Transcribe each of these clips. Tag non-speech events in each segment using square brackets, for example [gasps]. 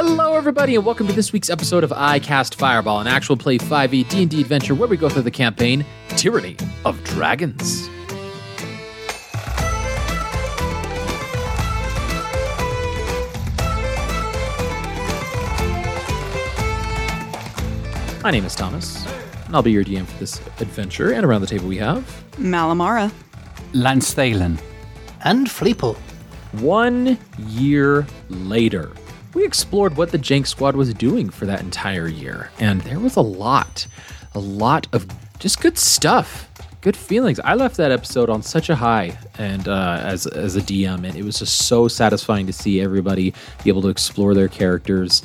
Hello, everybody, and welcome to this week's episode of I Cast Fireball, an actual play 5e D&D adventure where we go through the campaign Tyranny of Dragons. My name is Thomas, and I'll be your DM for this adventure. And around the table we have Malamara. Lance Thalen. And Fleeple. One year later, we explored what the Jank Squad was doing for that entire year, and there was a lot, a lot of just good stuff, good feelings. I left that episode on such a high, and uh, as as a DM, and it was just so satisfying to see everybody be able to explore their characters.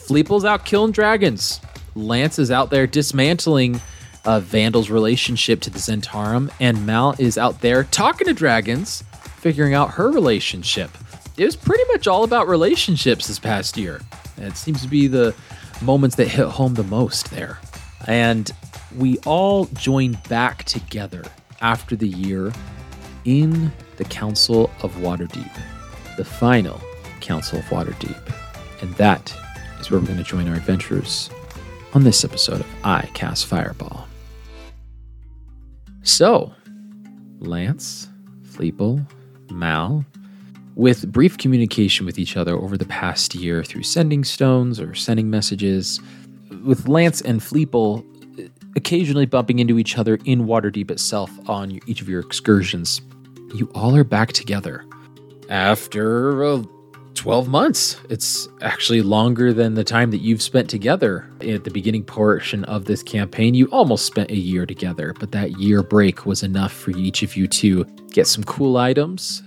Fleeple's out killing dragons. Lance is out there dismantling uh, Vandal's relationship to the Zhentarim, and Mal is out there talking to dragons, figuring out her relationship. It was pretty much all about relationships this past year. It seems to be the moments that hit home the most there. And we all joined back together after the year in the Council of Waterdeep, the final Council of Waterdeep. And that is where we're going to join our adventurers on this episode of I Cast Fireball. So, Lance, Fleeple, Mal, with brief communication with each other over the past year through sending stones or sending messages, with Lance and Fleeple occasionally bumping into each other in Waterdeep itself on each of your excursions, you all are back together after uh, 12 months. It's actually longer than the time that you've spent together at the beginning portion of this campaign. You almost spent a year together, but that year break was enough for each of you to get some cool items,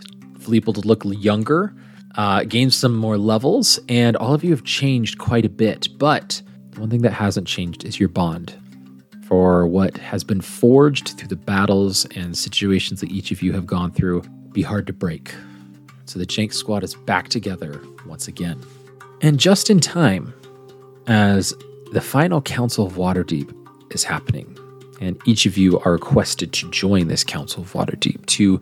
Fleeple to look younger, uh, gain some more levels, and all of you have changed quite a bit. But one thing that hasn't changed is your bond for what has been forged through the battles and situations that each of you have gone through be hard to break. So the Jank squad is back together once again. And just in time, as the final Council of Waterdeep is happening, and each of you are requested to join this Council of Waterdeep to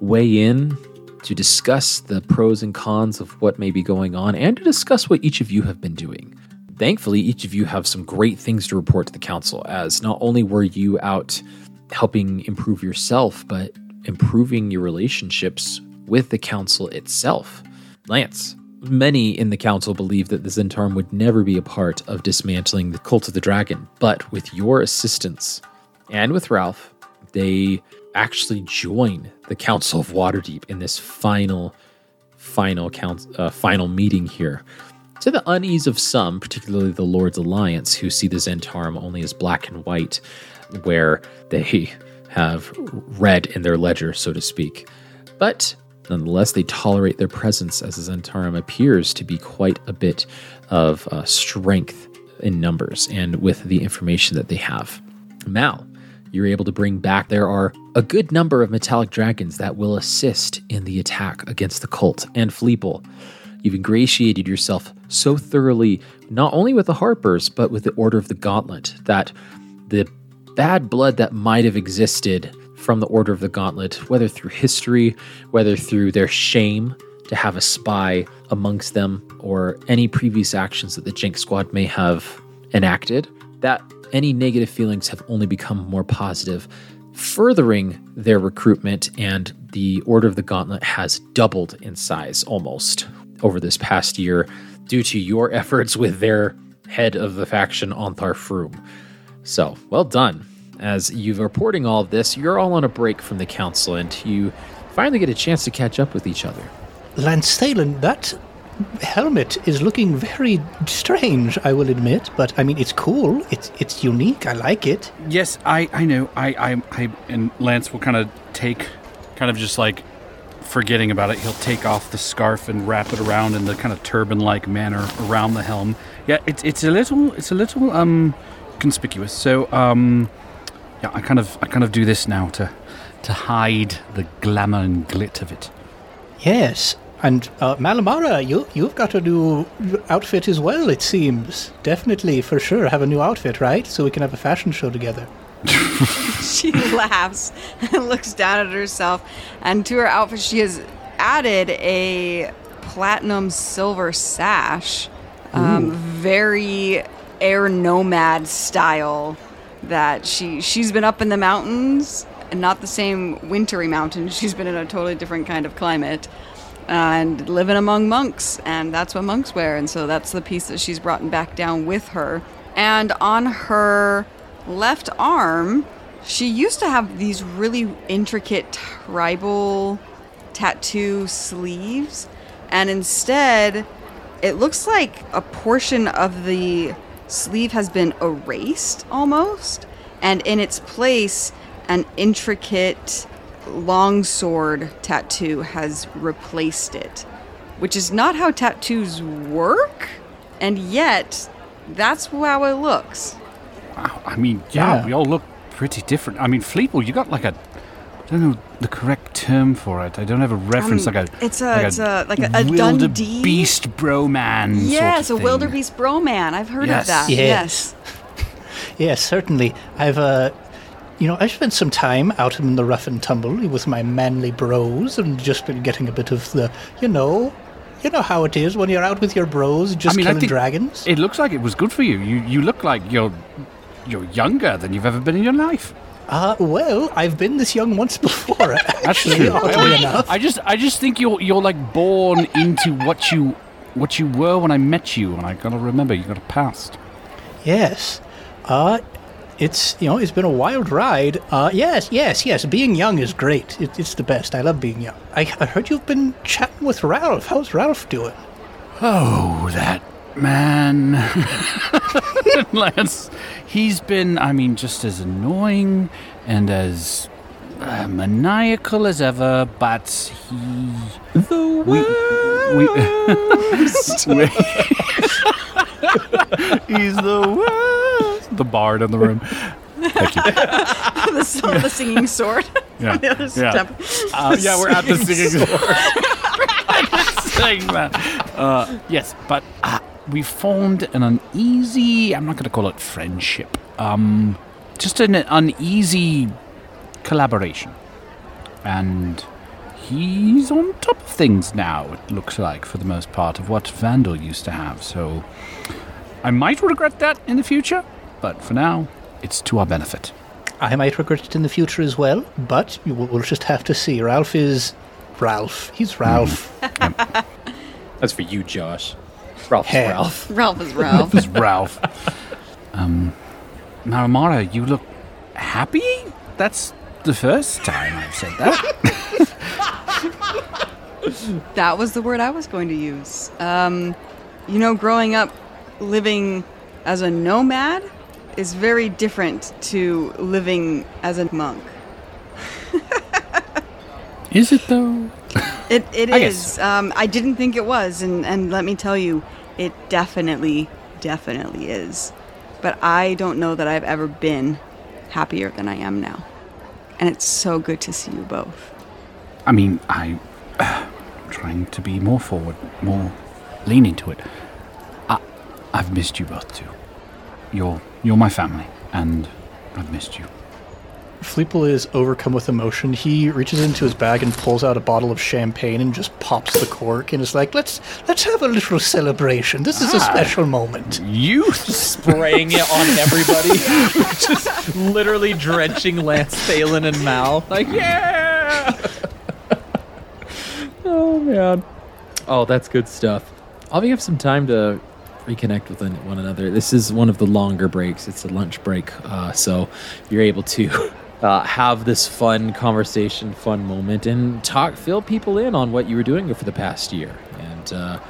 weigh in, to discuss the pros and cons of what may be going on, and to discuss what each of you have been doing. Thankfully, each of you have some great things to report to the Council, as not only were you out helping improve yourself, but improving your relationships with the council itself. Lance, many in the council believe that the Zhentarim would never be a part of dismantling the cult of the dragon, but with your assistance and with Ralph, they actually join the Council of Waterdeep in this final, final count, uh, final meeting here. To the unease of some, particularly the Lord's Alliance, who see the Zhentarim only as black and white, where they have red in their ledger, so to speak. But Nonetheless, they tolerate their presence as the Zhentarim appears to be quite a bit of uh, strength in numbers and with the information that they have. Mal, you're able to bring back. There are a good number of metallic dragons that will assist in the attack against the cult. And Fleeple, you've ingratiated yourself so thoroughly, not only with the Harpers, but with the Order of the Gauntlet, that the bad blood that might have existed from the Order of the Gauntlet, whether through history, whether through their shame to have a spy amongst them, or any previous actions that the Jank Squad may have enacted, that any negative feelings have only become more positive, furthering their recruitment, and the Order of the Gauntlet has doubled in size almost over this past year due to your efforts with their head of the faction, Ontharr Frume. So, well done as you're reporting all of this, you're all on a break from the council and you finally get a chance to catch up with each other. Lance Thalen, that helmet is looking very strange, I will admit, but I mean, it's cool. It's it's unique. I like it. Yes, I, I know. I, I, I, and Lance will kind of take, kind of just like forgetting about it, he'll take off the scarf and wrap it around in the kind of turban-like manner around the helm. Yeah, it's it's a little, it's a little um conspicuous. So um yeah, I kind of I kind of do this now to to hide the glamour and glit of it. Yes, and uh, Malamara, you you've got a new outfit as well. It seems definitely for sure have a new outfit, right? So we can have a fashion show together. [laughs] she laughs and [laughs] looks down at herself, and to her outfit she has added a platinum silver sash um, very air nomad style. That she she's been up in the mountains, and not the same wintry mountains. She's been in a totally different kind of climate, and living among monks, and that's what monks wear. And so that's the piece that she's brought back down with her. And on her left arm, she used to have these really intricate tribal tattoo sleeves, and instead, it looks like a portion of the sleeve has been erased almost, and in its place, an intricate longsword tattoo has replaced it, which is not how tattoos work, and yet that's how it looks. Wow. I mean, yeah, Yeah. we all look pretty different. I mean, Fleeple, you got like a. I don't know the correct term for it. I don't have a reference. Um, like a. it's a- it's a- like a- a Dundee- Beast broman. Yes, sort of a thing. wildebeest broman. I've heard Yes. of that. Yes. [laughs] Yes, certainly. I've, uh, you know, I've spent some time out in the rough and tumble with my manly bros and just been getting a bit of the, you know, you know how it is when you're out with your bros just I mean, killing dragons. It looks like it was good for you. You you look like you're you're younger than you've ever been in your life. Uh, well, I've been this young once before, [laughs] actually, oddly enough. I just I just think you're you're like born into what you what you were when I met you, and I gotta remember you got a past. Yes. Uh, it's, you know, it's been a wild ride. Uh, yes, yes, yes. Being young is great. It, it's the best. I love being young. I, I heard you've been chatting with Ralph. How's Ralph doing? Oh, that man. [laughs] Lance, he's been, I mean, just as annoying and as uh, maniacal as ever, but he. The We, we, [laughs] [laughs] he's the worst. The bard in the room. Thank you. [laughs] the, the singing sword. [laughs] Yeah. The other Yeah. Uh, yeah, we're at the singing [laughs] sword. saying that. Uh, yes, but uh, we formed an uneasy. I'm not going to call it friendship. Um, just an uneasy collaboration, and he's on top of things now. It looks like, for the most part, of what Vandal used to have. So, I might regret that in the future, but for now, it's to our benefit. I might regret it in the future as well, but you will- we'll just have to see. Ralph is Ralph. He's Ralph. [laughs] That's for you, Josh. Ralph's Hey. Ralph. Ralph is [laughs] Ralph. It was Ralph. um, Maramara, you look happy? That's the first time I've said that. [laughs] that was the word I was going to use. Um, you know, growing up living as a nomad is very different to living as a monk. [laughs] Is it though? It it [laughs] I is. Um, I didn't think it was, and and let me tell you, it definitely, definitely is. But I don't know that I've ever been happier than I am now, and it's so good to see you both. I mean, I, [sighs] am trying to be more forward, more lean into it. I, I've missed you both too. You're you're my family, and I've missed you. Fleeple is overcome with emotion. He reaches into his bag and pulls out a bottle of champagne and just pops the cork and is like, "Let's let's have a little celebration. This is a ah, special moment." You Spraying it on everybody. [laughs] Just literally drenching Lance Thalen and Mal. Like, yeah! oh, man. Oh, that's good stuff. I'll be have some time to reconnect with one another. This is one of the longer breaks. It's a lunch break. Uh, so you're able to [laughs] uh, have this fun conversation, fun moment, and talk, fill people in on what you were doing for the past year. And uh,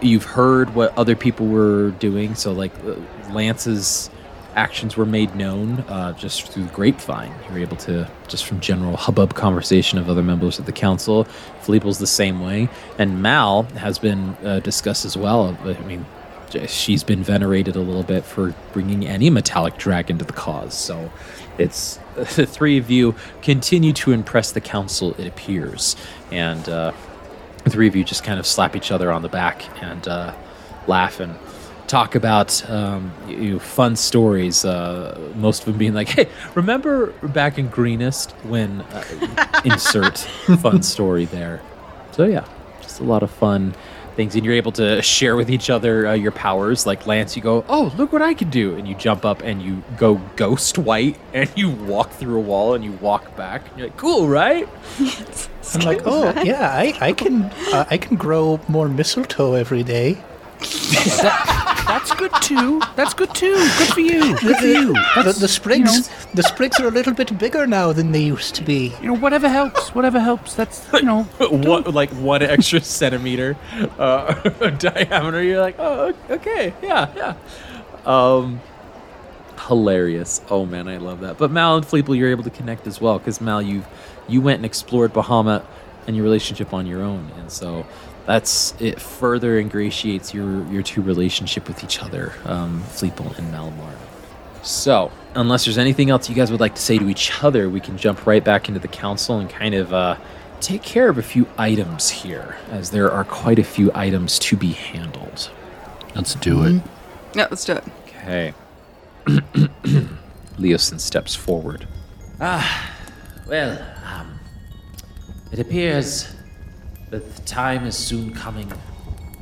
you've heard what other people were doing. So, like, uh, Lance's actions were made known uh, just through grapevine. You're able to, just from general hubbub conversation of other members of the council. Fleeple's the same way. And Mal has been uh, discussed as well. I mean, she's been venerated a little bit for bringing any metallic dragon to the cause. So it's [laughs] the three of you continue to impress the council, it appears. And uh, the three of you just kind of slap each other on the back and uh, laugh and talk about um, you know, fun stories. Uh, most of them being like, [laughs] "Hey, remember back in Greenest when uh, insert [laughs] fun story there." So yeah, just a lot of fun things, and you're able to share with each other uh, your powers. Like Lance, you go, "Oh, look what I can do!" and you jump up and you go ghost white, [laughs] and you walk through a wall and you walk back. And you're like, "Cool, right?" I'm like, oh yeah, I, I can uh, I can grow more mistletoe every day. That's good too. That's good too. Good for you. Good for you. The, That's, the sprigs the sprigs are a little bit bigger now than they used to be. you know, whatever helps. Whatever helps. That's you know. [laughs] what like one extra centimeter uh, [laughs] diameter. You're like, oh, okay, yeah, yeah. Um, hilarious. Oh man, I love that. But Mal and Fleeple, you're able to connect as well because Mal, you you went and explored Bahamut and your relationship on your own, and so that's it. Further ingratiates your your two relationship with each other, um, Fleeple and Malamar. So, unless there's anything else you guys would like to say to each other, we can jump right back into the council and kind of uh, take care of a few items here, as there are quite a few items to be handled. Let's do it. Yeah, let's do it. Okay. [clears throat] Leosin steps forward. Ah, well, um, it appears the time is soon coming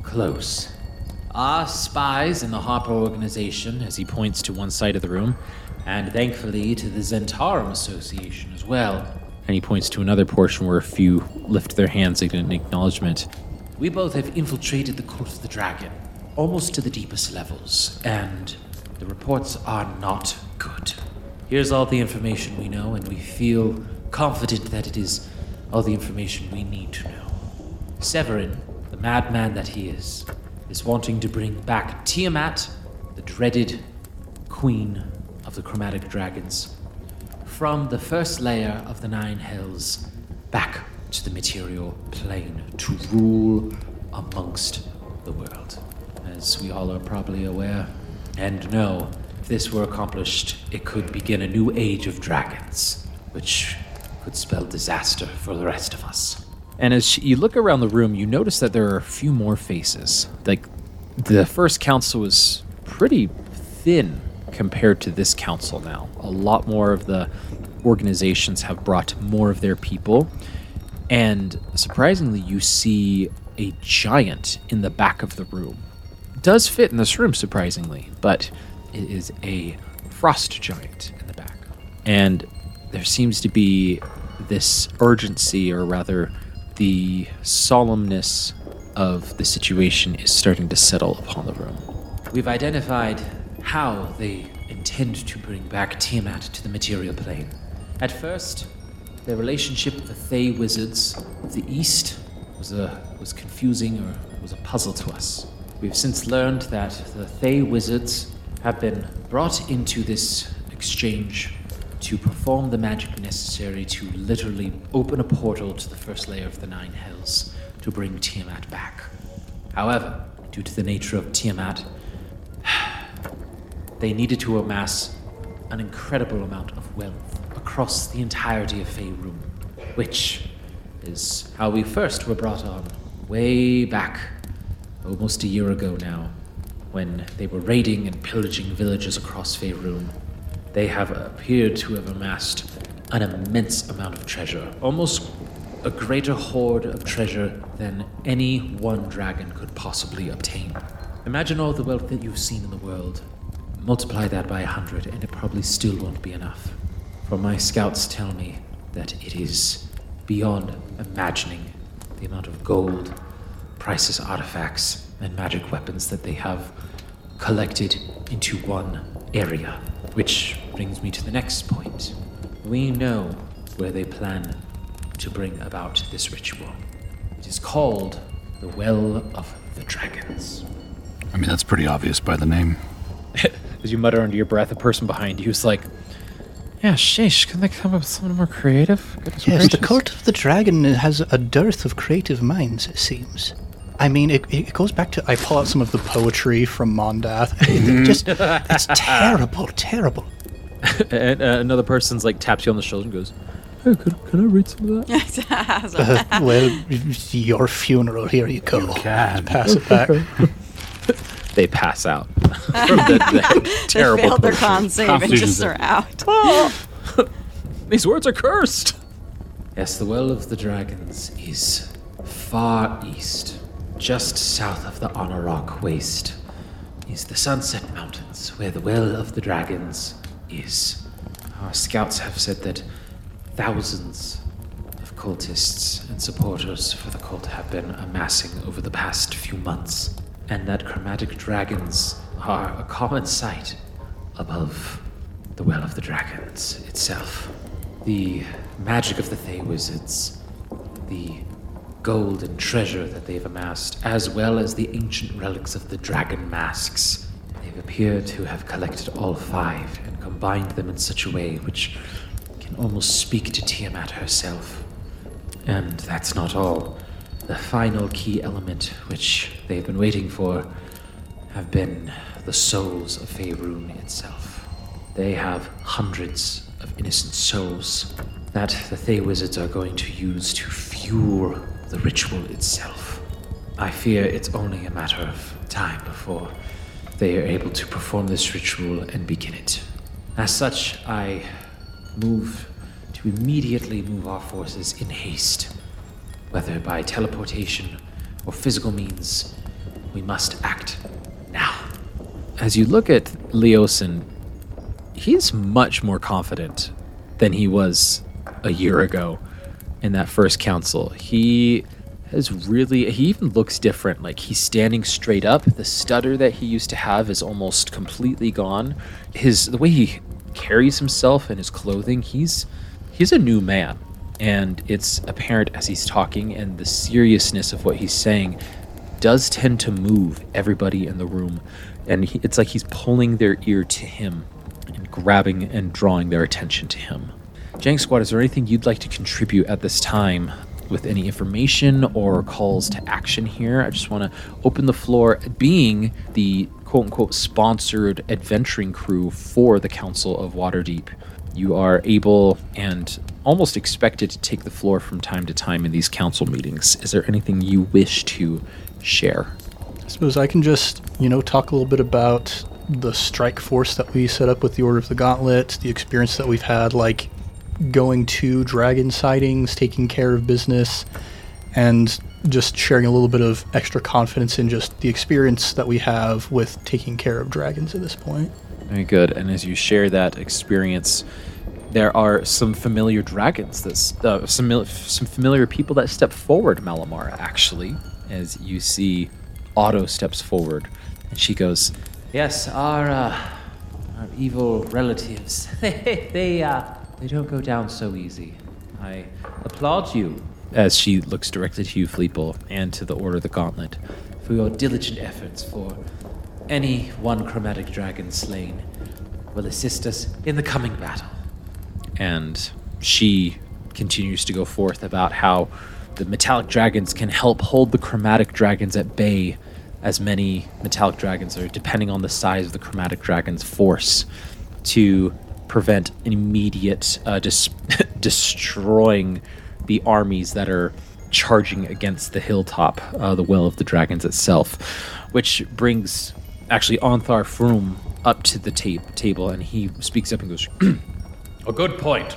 close. Our spies in the Harper organization, As he points to one side of the room, and thankfully to the Zhentarim Association as well, and he points to another portion where a few lift their hands in acknowledgement. we both have infiltrated the Cult of the Dragon, almost to the deepest levels, and the reports are not good. Here's all the information we know, and we feel confident that it is all the information we need to know. Severin, the madman that he is, is wanting to bring back Tiamat, the dreaded queen of the chromatic dragons, from the first layer of the Nine Hells back to the material plane to rule amongst the world. As we all are probably aware and know, if this were accomplished, it could begin a new age of dragons, which could spell disaster for the rest of us. And as you look around the room, you notice that there are a few more faces. Like the first council was pretty thin compared to this council now. A lot more of the organizations have brought more of their people. And surprisingly, you see a giant in the back of the room. Does fit in this room, surprisingly, but it is a frost giant in the back. And there seems to be this urgency, or rather, the solemnness of the situation is starting to settle upon the room. We've identified how they intend to bring back Tiamat to the material plane. At first, their relationship with the Thay wizards of the East was a was confusing or was a puzzle to us. We've since learned that the Thay wizards have been brought into this exchange to perform the magic necessary to literally open a portal to the first layer of the Nine Hells to bring Tiamat back. However, due to the nature of Tiamat, [sighs] they needed to amass an incredible amount of wealth across the entirety of Faerun, which is how we first were brought on, way back, almost a year ago now, when they were raiding and pillaging villages across Faerun. They have appeared to have amassed an immense amount of treasure, almost a greater hoard of treasure than any one dragon could possibly obtain. Imagine all the wealth that you've seen in the world. Multiply that by a hundred, and it probably still won't be enough. For my scouts tell me that it is beyond imagining the amount of gold, priceless artifacts, and magic weapons that they have collected into one area. Which brings me to the next point. We know where they plan to bring about this ritual. It is called the Well of the Dragons. I mean, that's pretty obvious by the name. [laughs] As you mutter under your breath, a person behind you is like, Yeah, sheesh, can they come up with something more creative? Goodness Yes, the gracious." Cult of the Dragon has a dearth of creative minds, it seems. I mean, it, it goes back to. I pull out some of the poetry from Mondath. [laughs] It just, it's [laughs] terrible, terrible. [laughs] and uh, another person's like taps you on the shoulder and goes, Hey, could, can I read some of that? [laughs] Uh, [laughs] well, your funeral, here you go. can. Pass it back. They pass out from the, the terrible. they failed their poetry. con save and just save. are out. These words are cursed. Yes, the Well of the Dragons is far east, just south of the Honor Rock Waste is the Sunset Mountains, where the Well of the Dragons is. Our scouts have said that thousands of cultists and supporters for the cult have been amassing over the past few months, and that chromatic dragons are a common sight above the Well of the Dragons itself. The magic of the Thay Wizards, the gold and treasure that they've amassed, as well as the ancient relics of the dragon masks. Appeared to have collected all five and combined them in such a way which can almost speak to Tiamat herself. And that's not all. The final key element, which they've been waiting for, have been the souls of Faerun itself. They have hundreds of innocent souls that the Thay Wizards are going to use to fuel the ritual itself. I fear it's only a matter of time before they are able to perform this ritual and begin it. As such, I move to immediately move our forces in haste. Whether by teleportation or physical means, we must act now. As you look at Leosin, he's much more confident than he was a year ago in that first council. He has really he even looks different. Like he's standing straight up. The stutter that he used to have is almost completely gone. His the way he carries himself and his clothing, he's he's a new man. And it's apparent as he's talking and the seriousness of what he's saying does tend to move everybody in the room. And he, it's like he's pulling their ear to him and grabbing and drawing their attention to him. Jank Squad, is there anything you'd like to contribute at this time with any information or calls to action here? I just want to open the floor, being the quote unquote sponsored adventuring crew for the Council of Waterdeep. You are able and almost expected to take the floor from time to time in these council meetings. Is there anything you wish to share? I suppose I can just, you know, talk a little bit about the strike force that we set up with the Order of the Gauntlet, the experience that we've had, like going to dragon sightings, taking care of business, and just sharing a little bit of extra confidence in just the experience that we have with taking care of dragons at this point. Very good. And as you share that experience, there are some familiar dragons, that, uh, some, some familiar people that step forward, Malamar, actually, as you see Otto steps forward. And she goes, Yes, our, uh, our evil relatives. they, [laughs] they, uh, they don't go down so easy. I applaud you as she looks directly to you, Fleeple, and to the Order of the Gauntlet. for your diligent efforts for any one chromatic dragon slain will assist us in the coming battle. and she continues to go forth about how the metallic dragons can help hold the chromatic dragons at bay as many metallic dragons are depending on the size of the chromatic dragon's force to prevent an immediate uh, dis- [laughs] destroying the armies that are charging against the hilltop uh, the well of the dragons itself which brings actually Ontharr Frume up to the ta- table and he speaks up and goes [clears throat] A good point.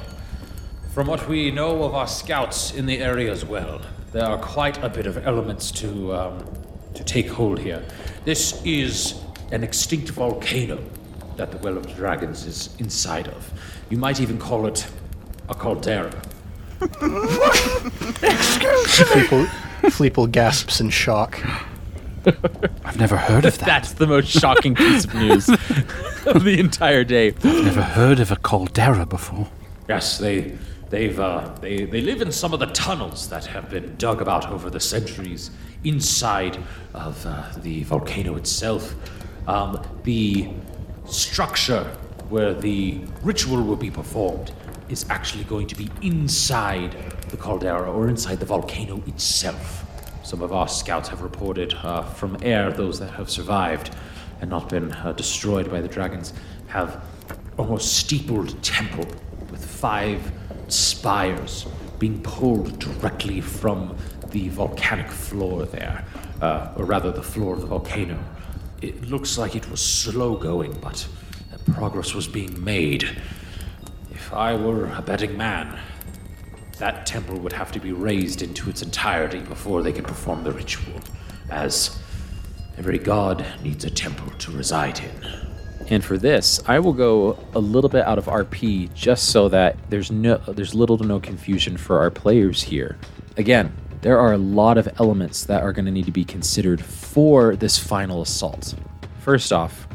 From what we know of our scouts in the area as well, there are quite a bit of elements to um, to take hold here. This is an extinct volcano that the Well of Dragons is inside of. You might even call it a caldera. [laughs] Fleeple, Fleeple gasps in shock. [laughs] I've never heard of that. That's the most shocking piece of news [laughs] of the entire day. I've never heard of a caldera before. Yes, they they've uh, they they live in some of the tunnels that have been dug about over the centuries inside of uh, the volcano itself. Um, the structure where the ritual will be performed is actually going to be inside the caldera or inside the volcano itself. Some of our scouts have reported uh, from air those that have survived and not been uh, destroyed by the dragons have almost steepled temple with five spires being pulled directly from the volcanic floor there, uh, or rather the floor of the volcano. It looks like it was slow going, but progress was being made. If I were a betting man, that temple would have to be razed into its entirety before they could perform the ritual. as every god needs a temple to reside in. And for this, I will go a little bit out of RP just so that there's no there's little to no confusion for our players here. Again, there are a lot of elements that are going to need to be considered for this final assault. First off,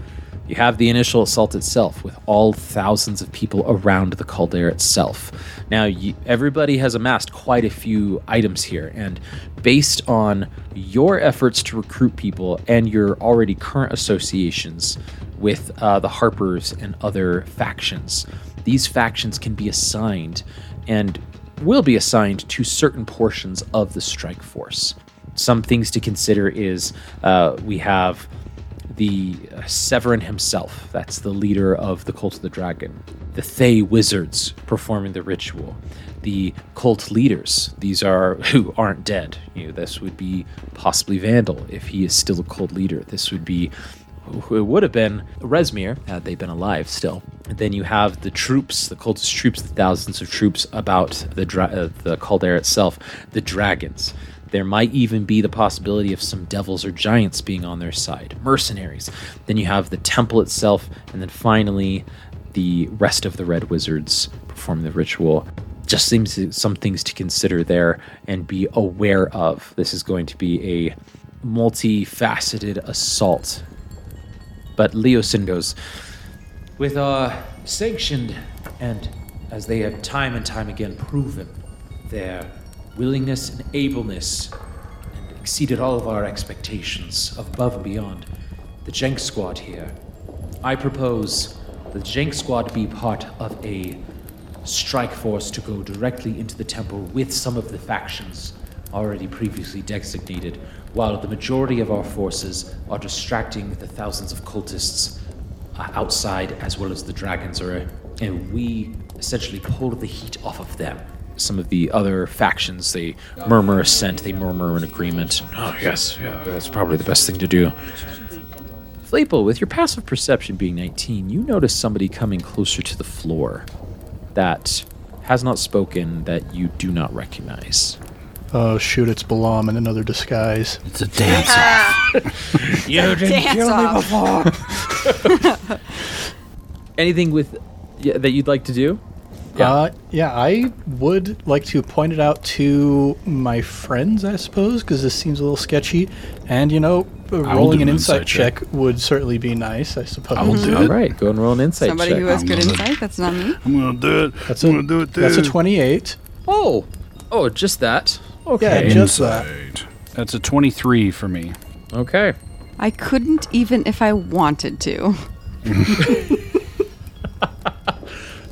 you have the initial assault itself with all thousands of people around the caldera itself. Now, you, everybody has amassed quite a few items here, and based on your efforts to recruit people and your already current associations with uh, the Harpers and other factions, these factions can be assigned and will be assigned to certain portions of the strike force. Some things to consider is uh, we have the uh, Severin himself, that's the leader of the Cult of the Dragon, the Thay wizards performing the ritual, the cult leaders, these are [laughs] who aren't dead. You know, this would be possibly Vandal if he is still a cult leader. This would be who it would have been Rezmir had they been alive still. Then you have the troops, the cultist troops, the thousands of troops about the dra- uh, the caldera itself, the dragons. There might even be the possibility of some devils or giants being on their side, mercenaries. Then you have the temple itself, and then finally the rest of the red wizards perform the ritual. Just seems some things to consider there and be aware of. This is going to be a multifaceted assault. But Leosin goes, With our sanctioned, and as they have time and time again proven, their willingness and ableness and exceeded all of our expectations above and beyond, the Jank Squad here, I propose the Jank Squad be part of a strike force to go directly into the temple with some of the factions already previously designated, while the majority of our forces are distracting the thousands of cultists uh, outside as well as the dragons are and we essentially pull the heat off of them some of the other factions, they murmur assent, they murmur an agreement. Oh, yes, yeah. That's probably the best thing to do. Fleeple, with your passive perception being 19, you notice somebody coming closer to the floor that has not spoken that you do not recognize. Oh shoot! It's Balam in another disguise. It's a dance off. [laughs] You didn't Dance kill me before. [laughs] Anything with yeah, that you'd like to do? Yeah. Uh, yeah, I would like to point it out to my friends, I suppose, because this seems a little sketchy. And, you know, rolling an insight, check. check. would certainly be nice, I suppose. I will do All it. right, go and roll an insight Somebody check. who has I'm good gonna- insight. That's not me. I'm gonna do it. That's I'm a, gonna do it too. that's a 28. Oh, oh, just that. Yeah, Okay. just that. Insight. That's a 23 for me. okay. I couldn't even if I wanted to. [laughs]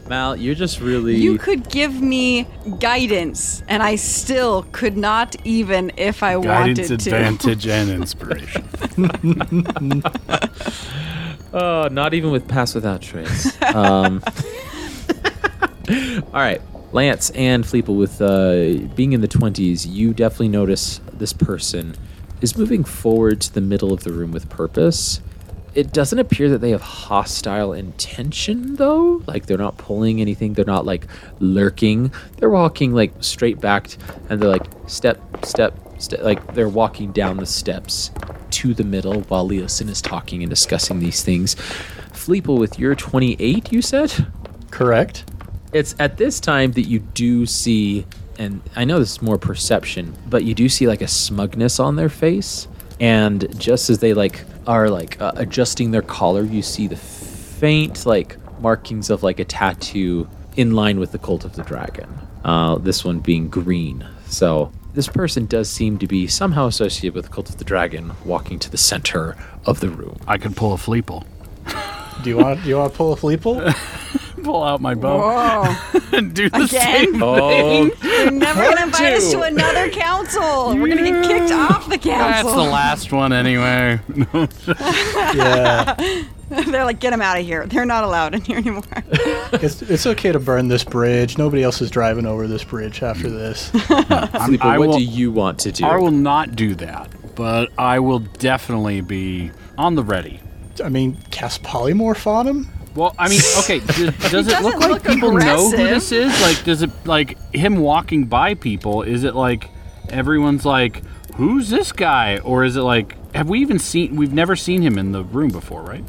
Mal, you're just really. You could give me guidance, and I still could not even if I Guidance, wanted to. advantage, and [laughs] inspiration. [laughs] Oh, not even with Pass Without Trace. um, all right. Lance and Fleeple, with uh, being in the 20s, you definitely notice this person is moving forward to the middle of the room with purpose. It doesn't appear that they have hostile intention, though. Like, they're not pulling anything. They're not, like, lurking. They're walking, like, straight back, and they're like, step, step, step. Like, they're walking down the steps to the middle while Leosin is talking and discussing these things. Fleeple, with your 28, you said? Correct. It's at this time that you do see, and I know this is more perception, but you do see like a smugness on their face. And just as they like are like uh, adjusting their collar, you see the faint like markings of like a tattoo in line with the cult of the dragon. Uh, this one being green. So this person does seem to be somehow associated with the cult of the dragon, walking to the center of the room. I could pull a fleeple. Do you want do you want to pull a Fleeple? [laughs] [laughs] Pull out my bow Whoa! [laughs] and do the Again? same Oh, You're never gonna invite us to another council. We're gonna get kicked off the council. That's council. the last one anyway. [laughs] yeah. They're like, get them out of here. They're not allowed in here anymore. It's, it's okay to burn this bridge. Nobody else is driving over this bridge after mm. this. I'm- I what will- do you want to do? I will not do that, but I will definitely be on the ready. I mean, cast polymorph on him? Well, I mean, okay, [laughs] does, does it look like look people know who this is? Like, does it, like, him walking by people, is it like everyone's like, Who's this guy? Or is it like, have we even seen, we've never seen him in the room before, right?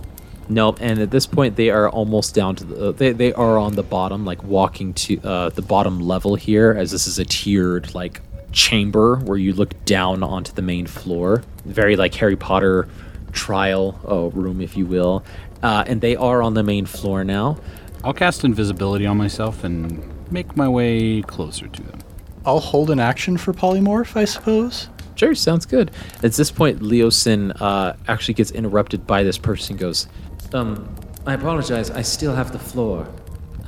Nope. And at this point, they are almost down to the. They, they are on the bottom, like walking to uh, the bottom level here, as this is a tiered like chamber where you look down onto the main floor. Very like Harry Potter trial uh, room, if you will. Uh, and they are on the main floor now. I'll cast invisibility on myself and make my way closer to them. I'll hold an action for polymorph, I suppose. Sure, sounds good. At this point, Leosin uh, actually gets interrupted by this person. Goes, Um, I apologize. I still have the floor.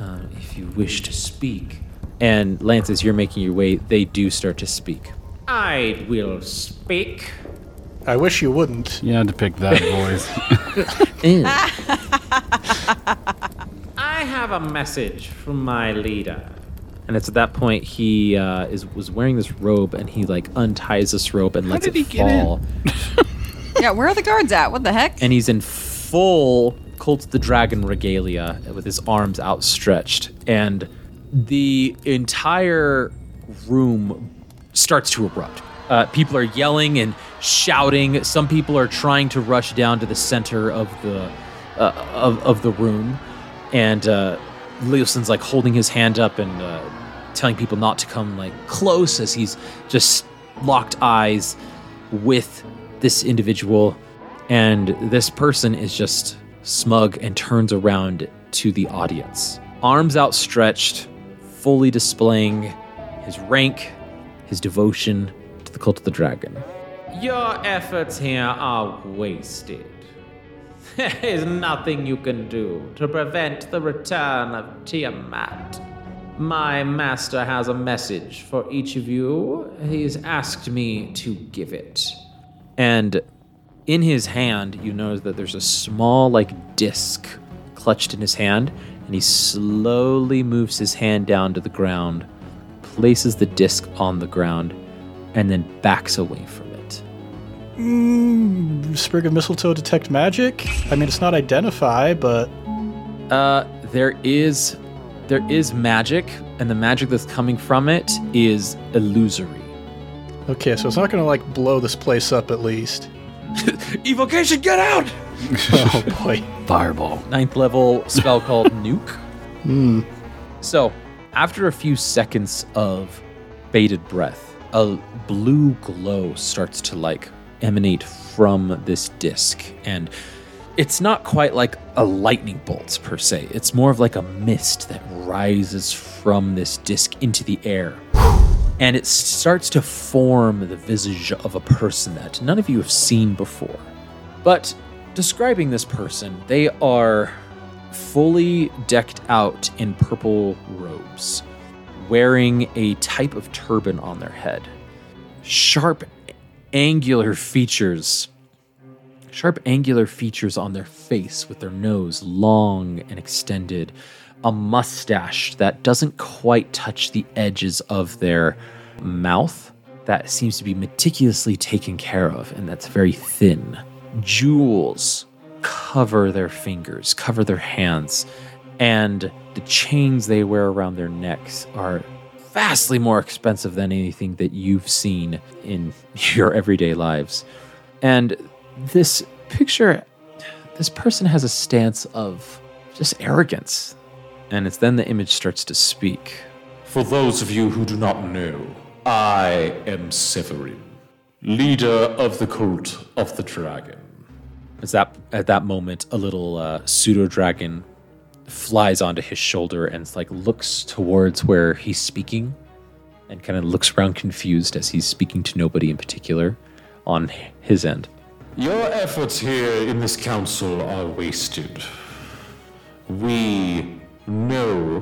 Uh, if you wish to speak. and Lance, as you're making your way, they do start to speak. I will speak. I wish you wouldn't. You had to pick that voice. [laughs] I have a message from my leader. And it's at that point he uh, is was wearing this robe, and he like unties this robe and lets did it he get in? fall. [laughs] Yeah, where are the guards at? What the heck? and he's in full Cult the Dragon regalia with his arms outstretched, and the entire room starts to erupt. Uh, people are yelling and shouting. Some people are trying to rush down to the center of the uh, of, of the room, and uh, like holding his hand up and uh, telling people not to come like close as he's just locked eyes with this individual, and this person is just smug and turns around to the audience, arms outstretched, fully displaying his rank, his devotion the cult of the dragon. Your efforts here are wasted. [laughs] There is nothing you can do to prevent the return of Tiamat. My master has a message for each of you. He's asked me to give it. And in his hand, you notice that there's a small, like, disc clutched in his hand, and he slowly moves his hand down to the ground, places the disc on the ground, and then backs away from it. Mm, Sprig of Mistletoe detect magic? I mean, it's not identify, but Uh, there is, there is magic, and the magic that's coming from it is illusory. okay, so it's not gonna like blow this place up at least. [laughs] Evocation, get out! [laughs] Oh boy. Fireball. ninth level spell [laughs] called Nuke. So, after a few seconds of bated breath, a blue glow starts to like emanate from this disc. And it's not quite like a lightning bolt per se, it's more of like a mist that rises from this disc into the air. And it starts to form the visage of a person that none of you have seen before. But describing this person, they are fully decked out in purple robes, wearing a type of turban on their head. Sharp, angular features. Sharp, angular features on their face with their nose long and extended. A mustache that doesn't quite touch the edges of their mouth, that seems to be meticulously taken care of, and that's very thin jewels cover their fingers, cover their hands, and the chains they wear around their necks are vastly more expensive than anything that you've seen in [laughs] your everyday lives. And this picture, this person has a stance of just arrogance. And it's then the image starts to speak. For those of you who do not know, I am Severin, leader of the cult of the dragon. As that at that moment, a little uh, pseudo dragon flies onto his shoulder and like looks towards where he's speaking, and kind of looks around confused as he's speaking to nobody in particular on his end. Your efforts here in this council are wasted. We know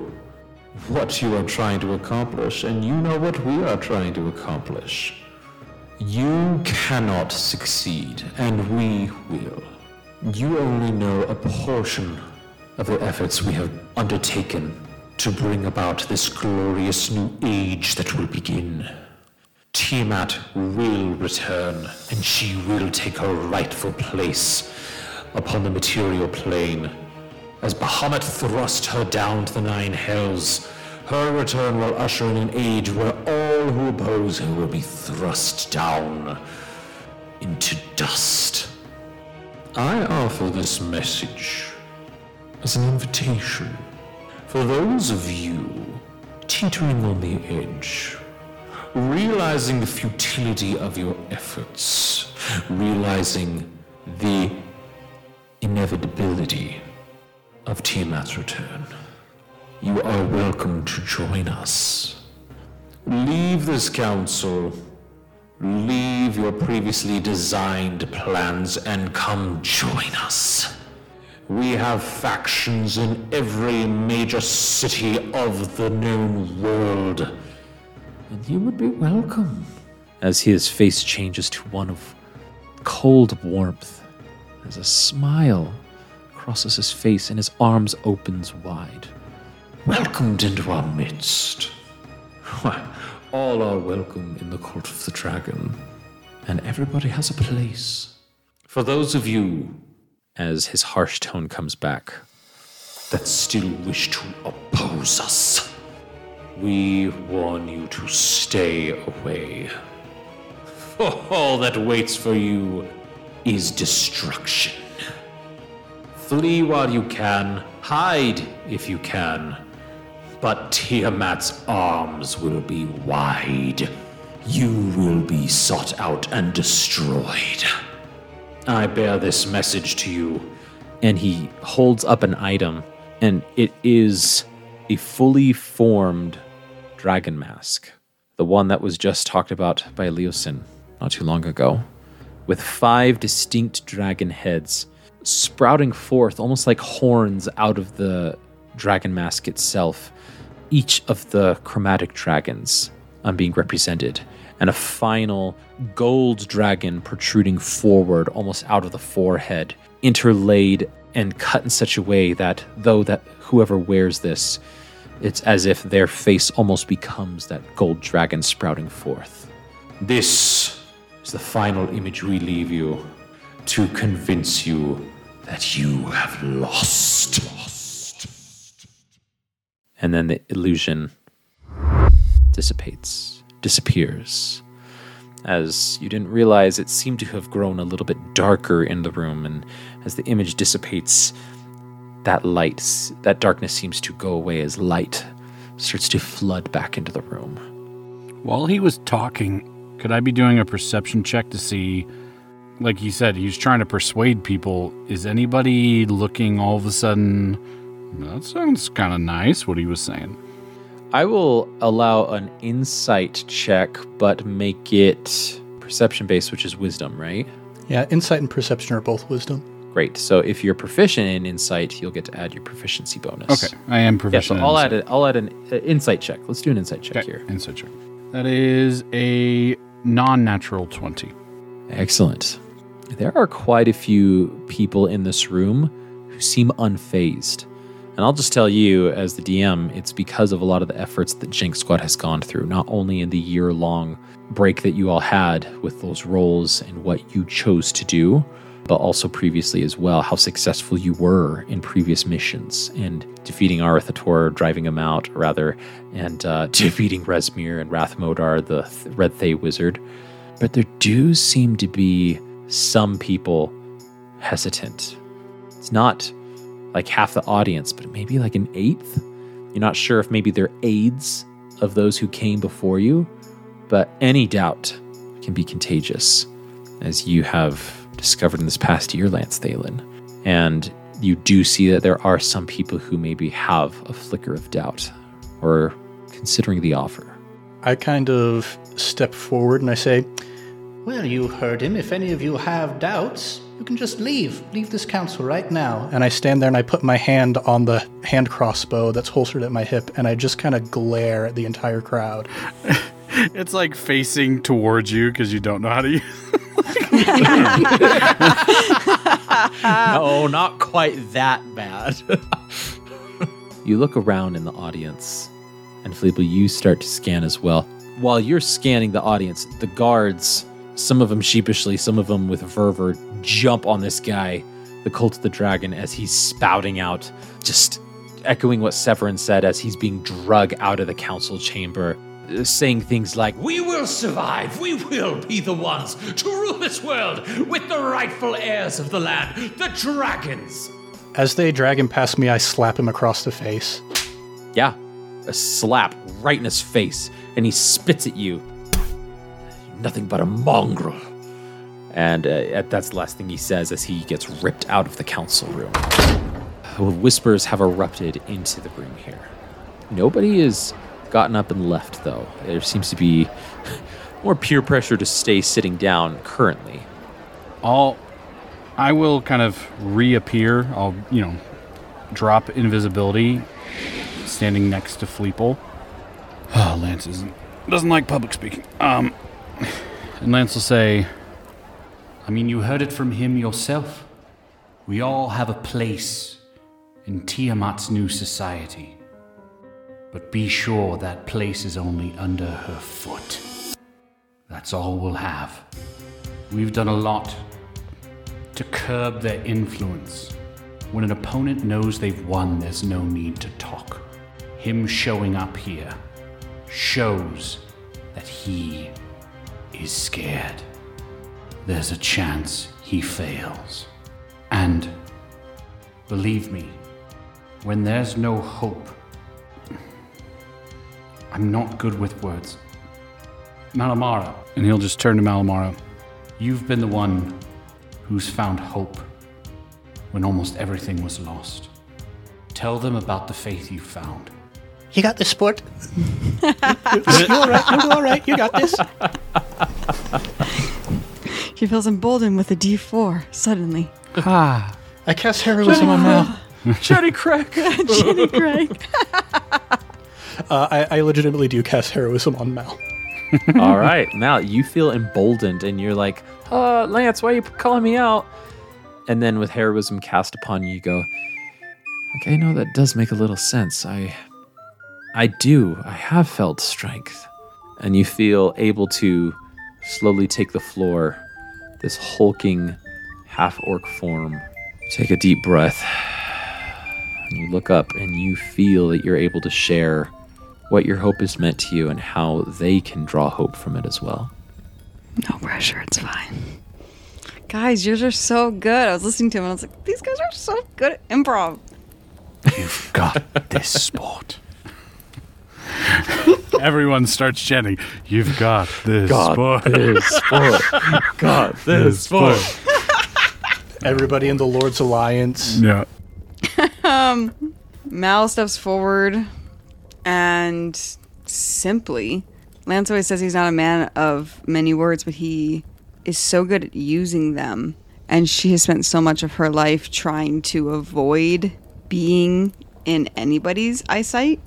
what you are trying to accomplish, and you know what we are trying to accomplish. You cannot succeed, and we will. You only know a portion of the efforts we have undertaken to bring about this glorious new age that will begin. Tiamat will return, and she will take her rightful place upon the material plane. As Bahamut thrust her down to the nine hells, Her return will usher in an age where all who oppose her will be thrust down into dust. I offer this message as an invitation for those of you teetering on the edge, realizing the futility of your efforts, realizing the inevitability of Tiamat's return. You are welcome to join us. Leave this council, leave your previously designed plans, and come join us. We have factions in every major city of the known world, and you would be welcome. as his face changes to one of cold warmth as a smile crosses his face and his arms opens wide. welcomed into our midst. Why, all are welcome in the court of the dragon, and everybody has a place. For those of you As his harsh tone comes back, that still wish to oppose us, we warn you to stay away. For all that waits for you is destruction. Flee while you can, hide if you can, but Tiamat's arms will be wide. You will be sought out and destroyed. I bear this message to you. And he holds up an item, and it is a fully formed dragon mask, the one that was just talked about by Leosin not too long ago, with five distinct dragon heads sprouting forth almost like horns out of the dragon mask itself, each of the chromatic dragons um, being represented, and a final gold dragon protruding forward almost out of the forehead, interlaid and cut in such a way that though that whoever wears this, it's as if their face almost becomes that gold dragon sprouting forth. This is the final image we leave you to convince you that you have lost. and then the illusion dissipates, disappears. As you didn't realize, it seemed to have grown a little bit darker in the room, and as the image dissipates, that light, that darkness seems to go away as light starts to flood back into the room. While he was talking, could I be doing a perception check to see, like he said, he was trying to persuade people. Is anybody looking all of a sudden? That sounds kind of nice. What he was saying. I will allow an insight check, but make it perception based, which is wisdom, right? Yeah, insight and perception are both wisdom. Great. So if you're proficient in insight, you'll get to add your proficiency bonus. Okay, I am Yeah, proficient. so I'll in add it. I'll add an uh, insight check. Let's do an insight check Okay, here. insight check. That is a non-natural twenty. Excellent. There are quite a few people in this room who seem unfazed. And I'll just tell you, as the DM, it's because of a lot of the efforts that Jank Squad has gone through, not only in the year long break that you all had with those roles and what you chose to do, but also previously as well, how successful you were in previous missions and defeating Arauthator, driving him out, rather, and uh, [laughs] defeating Rezmir and Rath Modar, the th- Red Thay wizard. But there do seem to be some people hesitant. It's not like half the audience, but maybe like an eighth. You're not sure if maybe they're aides of those who came before you, but any doubt can be contagious, as you have discovered in this past year, Lance Thalen. And you do see that there are some people who maybe have a flicker of doubt or considering the offer. I kind of step forward and I say, Well, you heard him. If any of you have doubts, you can just leave. Leave this council right now. and I stand there and I put my hand on the hand crossbow that's holstered at my hip and I just kind of glare at the entire crowd. [laughs] It's like facing towards you because you don't know how to use. [laughs] [laughs] no, not quite that bad. you look around in the audience, and Fleeple, you start to scan as well. While you're scanning the audience, the guards, some of them sheepishly, some of them with fervor, jump on this guy, the cult of the dragon, as he's spouting out just echoing what Severin said as he's being drug out of the council chamber, uh, saying things like, We will survive. We will be the ones to rule this world with the rightful heirs of the land, the dragons. As they drag him past me, I slap him across the face. Yeah, a slap right in his face, and he spits at you. Nothing but a mongrel. And uh, that's the last thing he says as he gets ripped out of the council room. Whispers have erupted into the room here. Nobody has gotten up and left, though. There seems to be [laughs] more peer pressure to stay sitting down currently. I'll, I will kind of reappear. I'll, you know, drop invisibility, standing next to Fleeple. Oh, [sighs] Lance isn't, doesn't like public speaking. Um, and Lance will say, I mean, you heard it from him yourself. We all have a place in Tiamat's new society. But be sure that place is only under her foot. That's all we'll have. We've done a lot to curb their influence. When an opponent knows they've won, there's no need to talk. Him showing up here shows that he is scared. There's a chance he fails. And believe me, when there's no hope, I'm not good with words. Malamara, and he'll just turn to Malamara. you've been the one who's found hope when almost everything was lost. Tell them about the faith you found. You got this, sport. [laughs] you're all right? You all right? You got this. She feels emboldened with a D4 suddenly. Ah. I cast heroism on Mal. Jenny Crack! Jenny Craig. [laughs] [laughs] Uh, I, I legitimately do cast heroism on Mal. All right, Mal, you feel emboldened and you're like, uh, Lance, why are you calling me out? And then with heroism cast upon you, you go, okay, no, that does make a little sense. I, I do. I have felt strength. And you feel able to slowly take the floor, this hulking half orc form. Take a deep breath. And you look up and you feel that you're able to share what your hope is meant to you and how they can draw hope from it as well. No pressure, it's fine. Guys, yours are so good. I was listening to him and I was like, these guys are so good at improv. You've got this sport. [laughs] Everyone starts chanting, You've got this sport. this sport. God, [laughs] this sport. Everybody in the Lord's Alliance. Yeah. [laughs] Um, Mal steps forward and simply, Lance always says he's not a man of many words, but he is so good at using them. And she has spent so much of her life trying to avoid being in anybody's eyesight,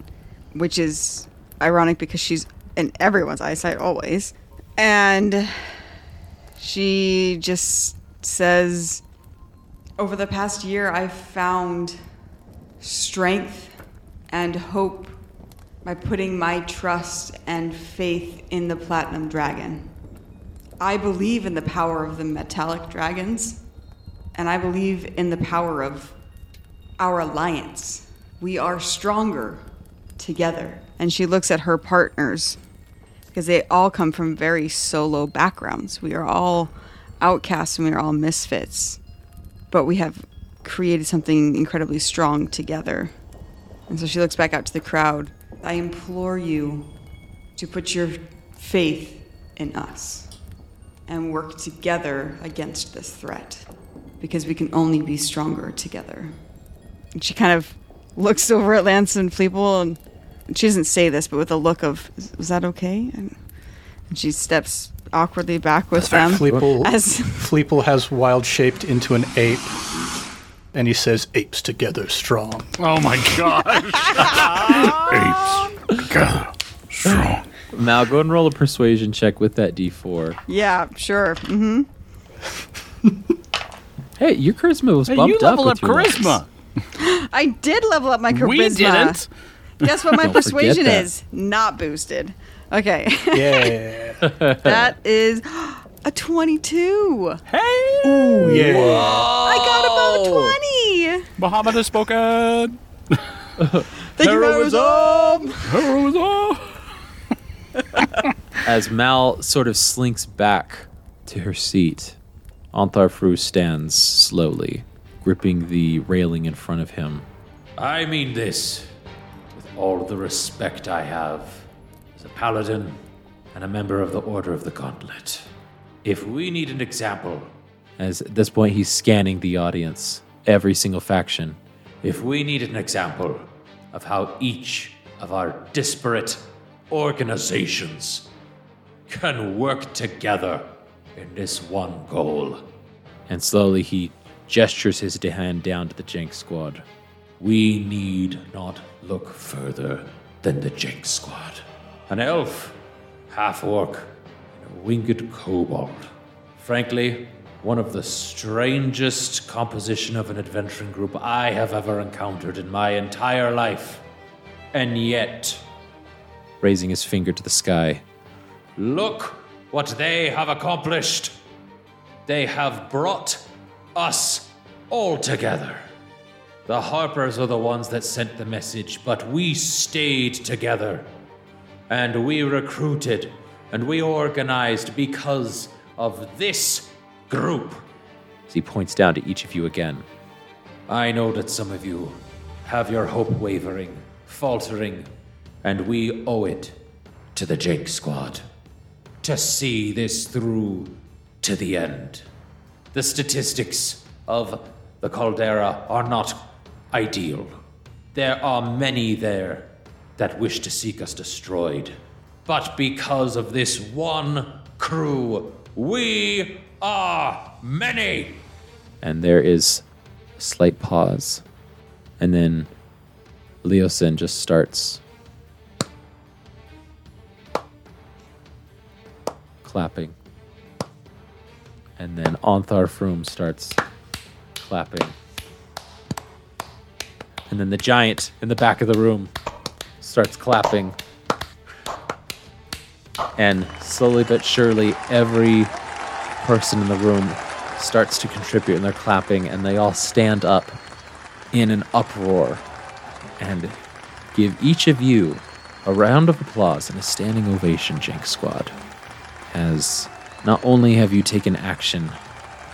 which is ironic because she's in everyone's eyesight always. And she just says, Over the past year, I've found strength and hope by putting my trust and faith in the Platinum Dragon. I believe in the power of the metallic dragons, and I believe in the power of our alliance. We are stronger together. And she looks at her partners because they all come from very solo backgrounds. We are all outcasts and we are all misfits, but we have created something incredibly strong together. And so she looks back out to the crowd. I implore you to put your faith in us and work together against this threat because we can only be stronger together. And she kind of looks over at Lance and Fleeple and she doesn't say this, but with a look of, "Was that okay?" And she steps awkwardly back with them. Fleeple, [laughs] As Fleeple has wild shaped into an ape, and he says, "Apes together strong." Oh my gosh. [laughs] Apes. Together. Strong. Mal, go and roll a persuasion check with that d4. yeah, sure. Mm-hmm. [laughs] Hey, your charisma was Hey, bumped you level up. up with your list. charisma. I did level up my charisma. We didn't. Guess what my persuasion is? Not boosted. Okay. Yeah, [laughs] that is a 22. Hey. Ooh, yeah. I got above 20. Bahamut has spoken. [laughs] Thank you, Heroism! Heroism! As Mal sort of slinks back to her seat, Ontharr Frume stands slowly, gripping the railing in front of him. I mean this with all the respect I have as a paladin and a member of the Order of the Gauntlet. If we need an example, As at this point, he's scanning the audience, every single faction. if we need an example of how each of our disparate organizations can work together in this one goal, And slowly he gestures his hand down to the Jank squad. we need not look further than the Jank Squad. An elf, half orc, and a winged kobold. Frankly, one of the strangest composition of an adventuring group I have ever encountered in my entire life. And yet, raising his finger to the sky. look what they have accomplished. They have brought us all together. The Harpers are the ones that sent the message, but we stayed together. And we recruited and we organized because of this group. As he points down to each of you again. I know that some of you have your hope wavering, faltering, and we owe it to the Jank Squad to see this through to the end. The statistics of the Caldera are not ideal. There are many there that wish to seek us destroyed. But because of this one crew, we are many. And there is a slight pause. And then Leosin just starts clapping. And then Ontharr Frume starts clapping. And then the giant in the back of the room starts clapping. And slowly but surely, every person in the room starts to contribute and they're clapping and they all stand up in an uproar and give each of you a round of applause and a standing ovation, Jank Squad. As not only have you taken action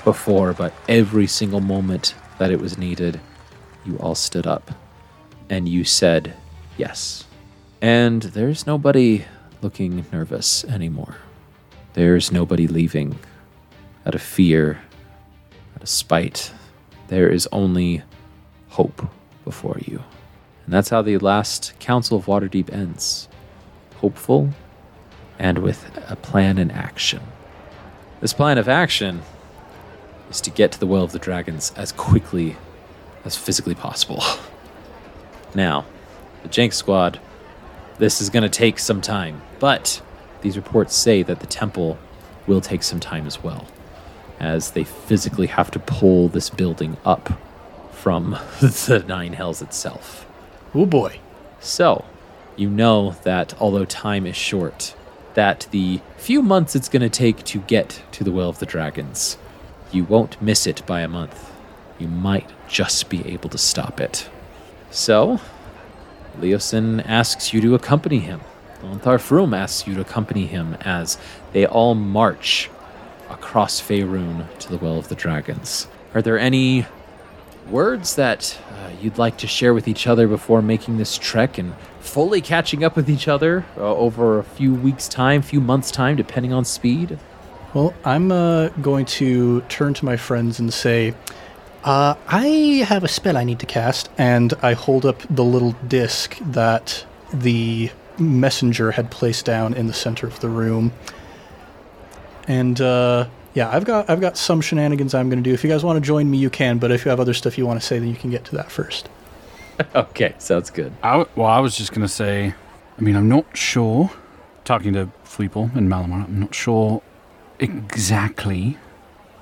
before, but every single moment that it was needed, you all stood up and you said yes. And there's nobody looking nervous anymore. There's nobody leaving out of fear, out of spite. There is only hope before you. And that's how the last Council of Waterdeep ends. Hopeful and with a plan in action. This plan of action is to get to the Well of the Dragons as quickly as physically possible. Now, the Jank Squad, this is going to take some time, but these reports say that the temple will take some time as well, as they physically have to pull this building up from [laughs] the Nine Hells itself. Oh boy. So, you know that although time is short, that the few months it's going to take to get to the Well of the Dragons, you won't miss it by a month. You might just be able to stop it. So, Leosin asks you to accompany him. Ontharr Frume asks you to accompany him as they all march across Faerun to the Well of the Dragons. Are there any words that uh, you'd like to share with each other before making this trek and fully catching up with each other uh, over a few weeks' time, few months' time, depending on speed? Well, I'm uh, going to turn to my friends and say, uh, I have a spell I need to cast, and I hold up the little disc that the messenger had placed down in the center of the room. And uh, yeah, I've got I've got some shenanigans I'm going to do. If you guys want to join me, you can. But if you have other stuff you want to say, then you can get to that first. [laughs] Okay, sounds good. I w- well, I was just going to say, I mean, I'm not sure, talking to Fleeple and Malamar, I'm not sure exactly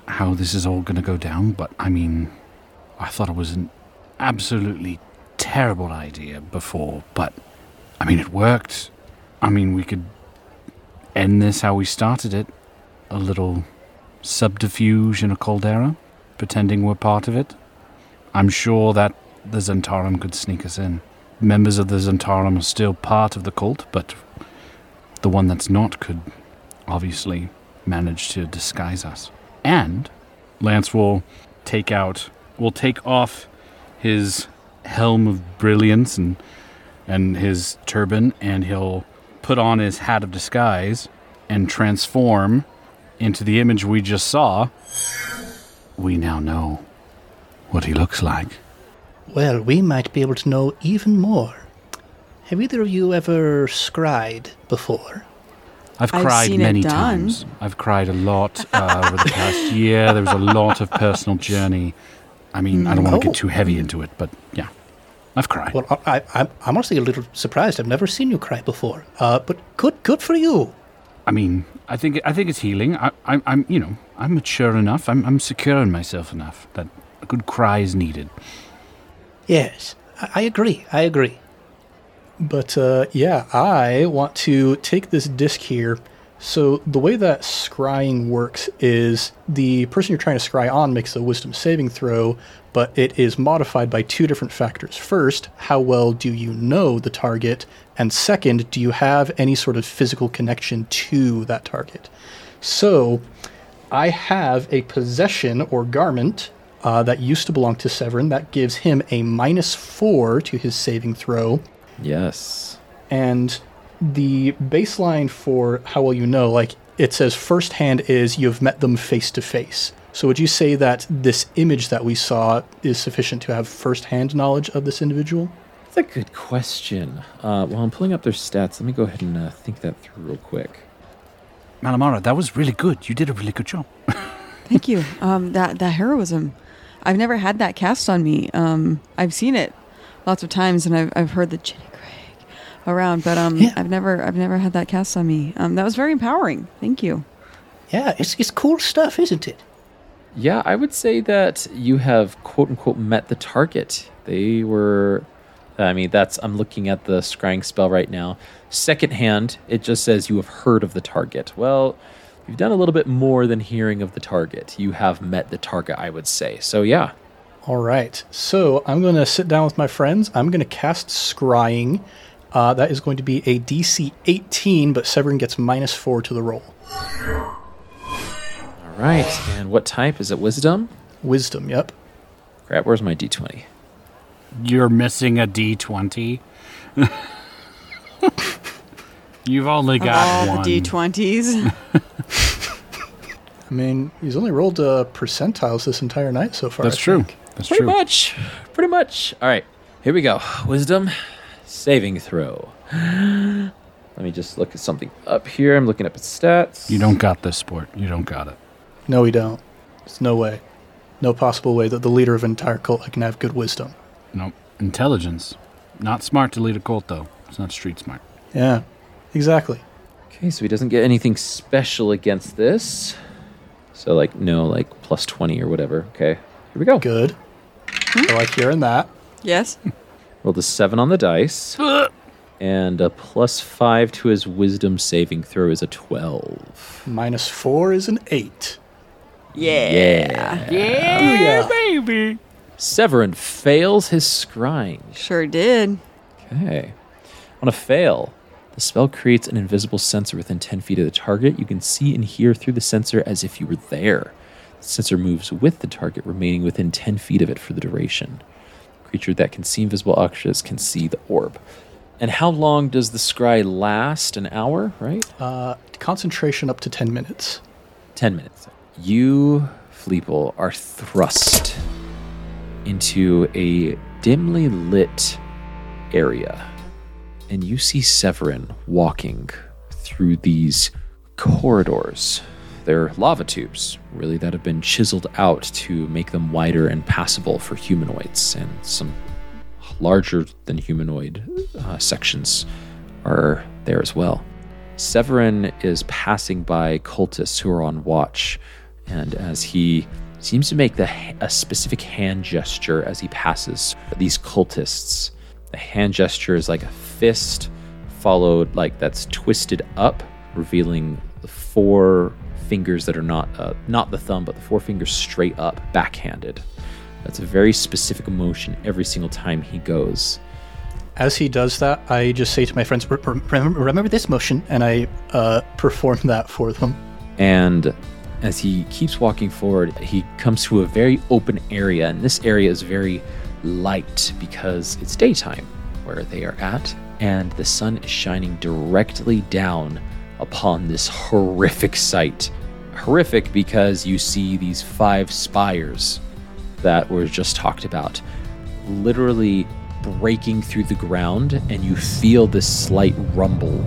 how this is all going to go down, but I mean, I thought it was an absolutely terrible idea before, but I mean, it worked. I mean, we could end this how we started it a little subterfuge in a caldera, pretending we're part of it. I'm sure that the Zhentarim could sneak us in. members of the Zhentarim are still part of the cult, but the one that's not could obviously manage to disguise us. And Lance will take out, will take off his helm of brilliance and and his turban, and he'll put on his hat of disguise and transform into the image we just saw. We now know what he looks like. Well, we might be able to know even more. Have either of you ever scried before? I've I've cried many times. I've cried a lot uh, over the past [laughs] year. There was a lot of personal journey. I mean, I don't want to get too heavy into it, but yeah, I've cried. Well, I, I'm honestly a little surprised. I've never seen you cry before. Uh, but good, good for you. I mean, I think I think it's healing. I, I, I'm, you know, I'm mature enough. I'm, I'm secure in myself enough that a good cry is needed. Yes, I, I agree. I agree. But uh, yeah, I want to take this disc here. So the way that scrying works is the person you're trying to scry on makes a wisdom saving throw, but it is modified by two different factors. First, how well do you know the target? And second, do you have any sort of physical connection to that target? So I have a possession or garment uh, that used to belong to Severin that gives him a minus four to his saving throw. Yes. And the baseline for how well you know, like it says firsthand is you've met them face to face. So would you say that this image that we saw is sufficient to have firsthand knowledge of this individual? That's a good question. Uh, while I'm pulling up their stats, let me go ahead and uh, think that through real quick. Malamara, that was really good. You did a really good job. [laughs] Thank you. Um, that that heroism, I've never had that cast on me. Um, I've seen it lots of times, and I've I've heard the Jenny Craig around, but um, Yeah. I've never I've never had that cast on me. Um, that was very empowering. Thank you. Yeah, it's, it's cool stuff, isn't it? Yeah, I would say that you have quote unquote met the target. They were, I mean, that's, I'm looking at the scrying spell right now. Second hand, it just says you have heard of the target. Well, you've done a little bit more than hearing of the target. You have met the target, I would say. So, yeah. All right. So I'm going to sit down with my friends. I'm going to cast Scrying. Uh, that is going to be a DC 18, but Severin gets minus four to the roll. All right. And what type? Is it wisdom? Wisdom, yep. Crap, where's my d20? You're missing a D20. [laughs] You've only got All one. the d20s. [laughs] I mean, he's only rolled uh, percentiles this entire night so far. That's I true. think. That's Pretty true. much. Pretty much. All right. Here we go. Wisdom saving throw. Let me just look at something up here. I'm looking up at stats. You don't got this sport. You don't got it. No, we don't. There's no way. No possible way that the leader of an entire cult can have good wisdom. Nope. Intelligence. Not smart to lead a cult, though. It's not street smart. Yeah, exactly. Okay, so he doesn't get anything special against this. So like no like plus 20 or whatever. Okay. Here we go. Good. Hmm? I like hearing that. yes. [laughs] Rolled a 7 on the dice. [gasps] and a plus 5 to his wisdom saving throw is a 12. Minus four is an eight. Yeah. Yeah. baby. Severin fails his scrying. Sure did. Okay. On a fail, the spell creates an invisible sensor within 10 feet of the target. You can see and hear through the sensor as if you were there. Sensor moves with the target, remaining within 10 feet of it for the duration. creature that can see invisible objects can see the orb. And how long does the scry last? An hour, right? Uh, concentration up to 10 minutes. 10 minutes. You, Fleeple, are thrust into a dimly lit area. And you see Severin walking through these corridors. They're lava tubes, really, that have been chiseled out to make them wider and passable for humanoids. And some larger than humanoid uh, sections are there as well. Severin is passing by cultists who are on watch, and as he seems to make the, a specific hand gesture as he passes these cultists, the hand gesture is like a fist followed like that's twisted up, revealing the four fingers that are not uh, not the thumb, but the four fingers straight up, backhanded. That's a very specific motion every single time he goes. As he does that, I just say to my friends, "Re- re- remember, remember this motion, and I uh, perform that for them. And as he keeps walking forward, he comes to a very open area. And this area is very light because it's daytime where they are at. And the sun is shining directly down upon this horrific sight. Horrific because you see these five spires that were just talked about literally breaking through the ground, and you feel this slight rumble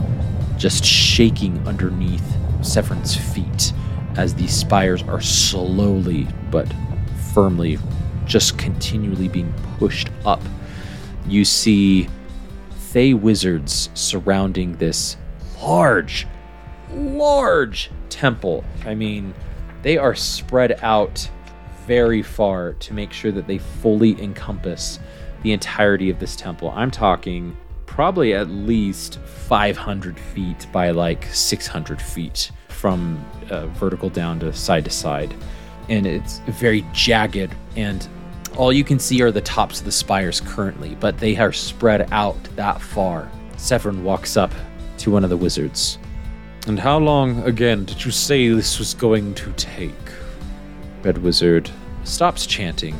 just shaking underneath Severin's feet as these spires are slowly but firmly just continually being pushed up. You see Thay wizards surrounding this large, large temple. I mean, they are spread out very far to make sure that they fully encompass the entirety of this temple. I'm talking probably at least 500 feet by like 600 feet from uh, vertical down to side to side. And it's very jagged, and all you can see are the tops of the spires currently, but they are spread out that far. Severin walks up to one of the wizards. And how long again did you say this was going to take? Red Wizard stops chanting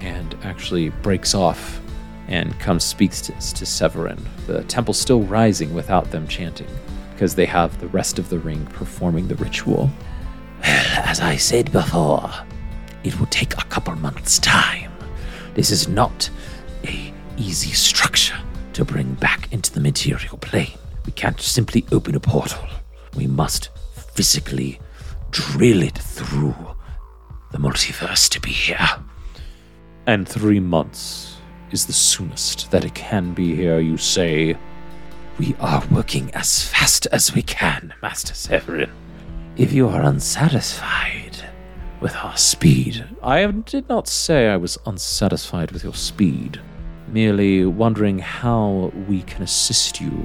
and actually breaks off and comes speaks to, to Severin. The temple's still rising without them chanting because they have the rest of the ring performing the ritual. [sighs] As I said before, it will take a couple months' time. This is not a easy structure to bring back into the material plane. We can't simply open a portal. We must physically drill it through the multiverse to be here. And three months is the soonest that it can be here, you say. We are working as fast as we can, Master Severin. If you are unsatisfied with our speed, I did not say I was unsatisfied with your speed. Merely wondering how we can assist you.